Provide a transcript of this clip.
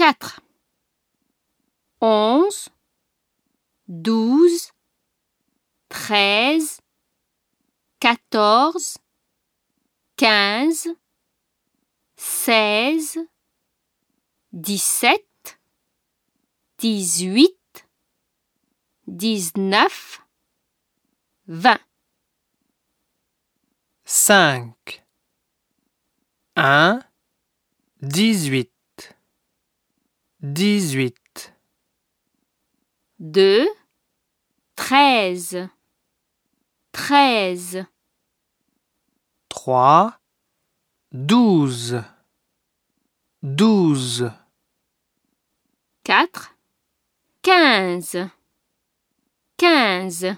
quatre, onze, douze, treize, quatorze, quinze, seize, dix-sept, dix-huit, dix-neuf, vingt. cinq, un, dix-huit, dix-huit, deux, treize, treize, trois, douze, douze, quatre, quinze, quinze,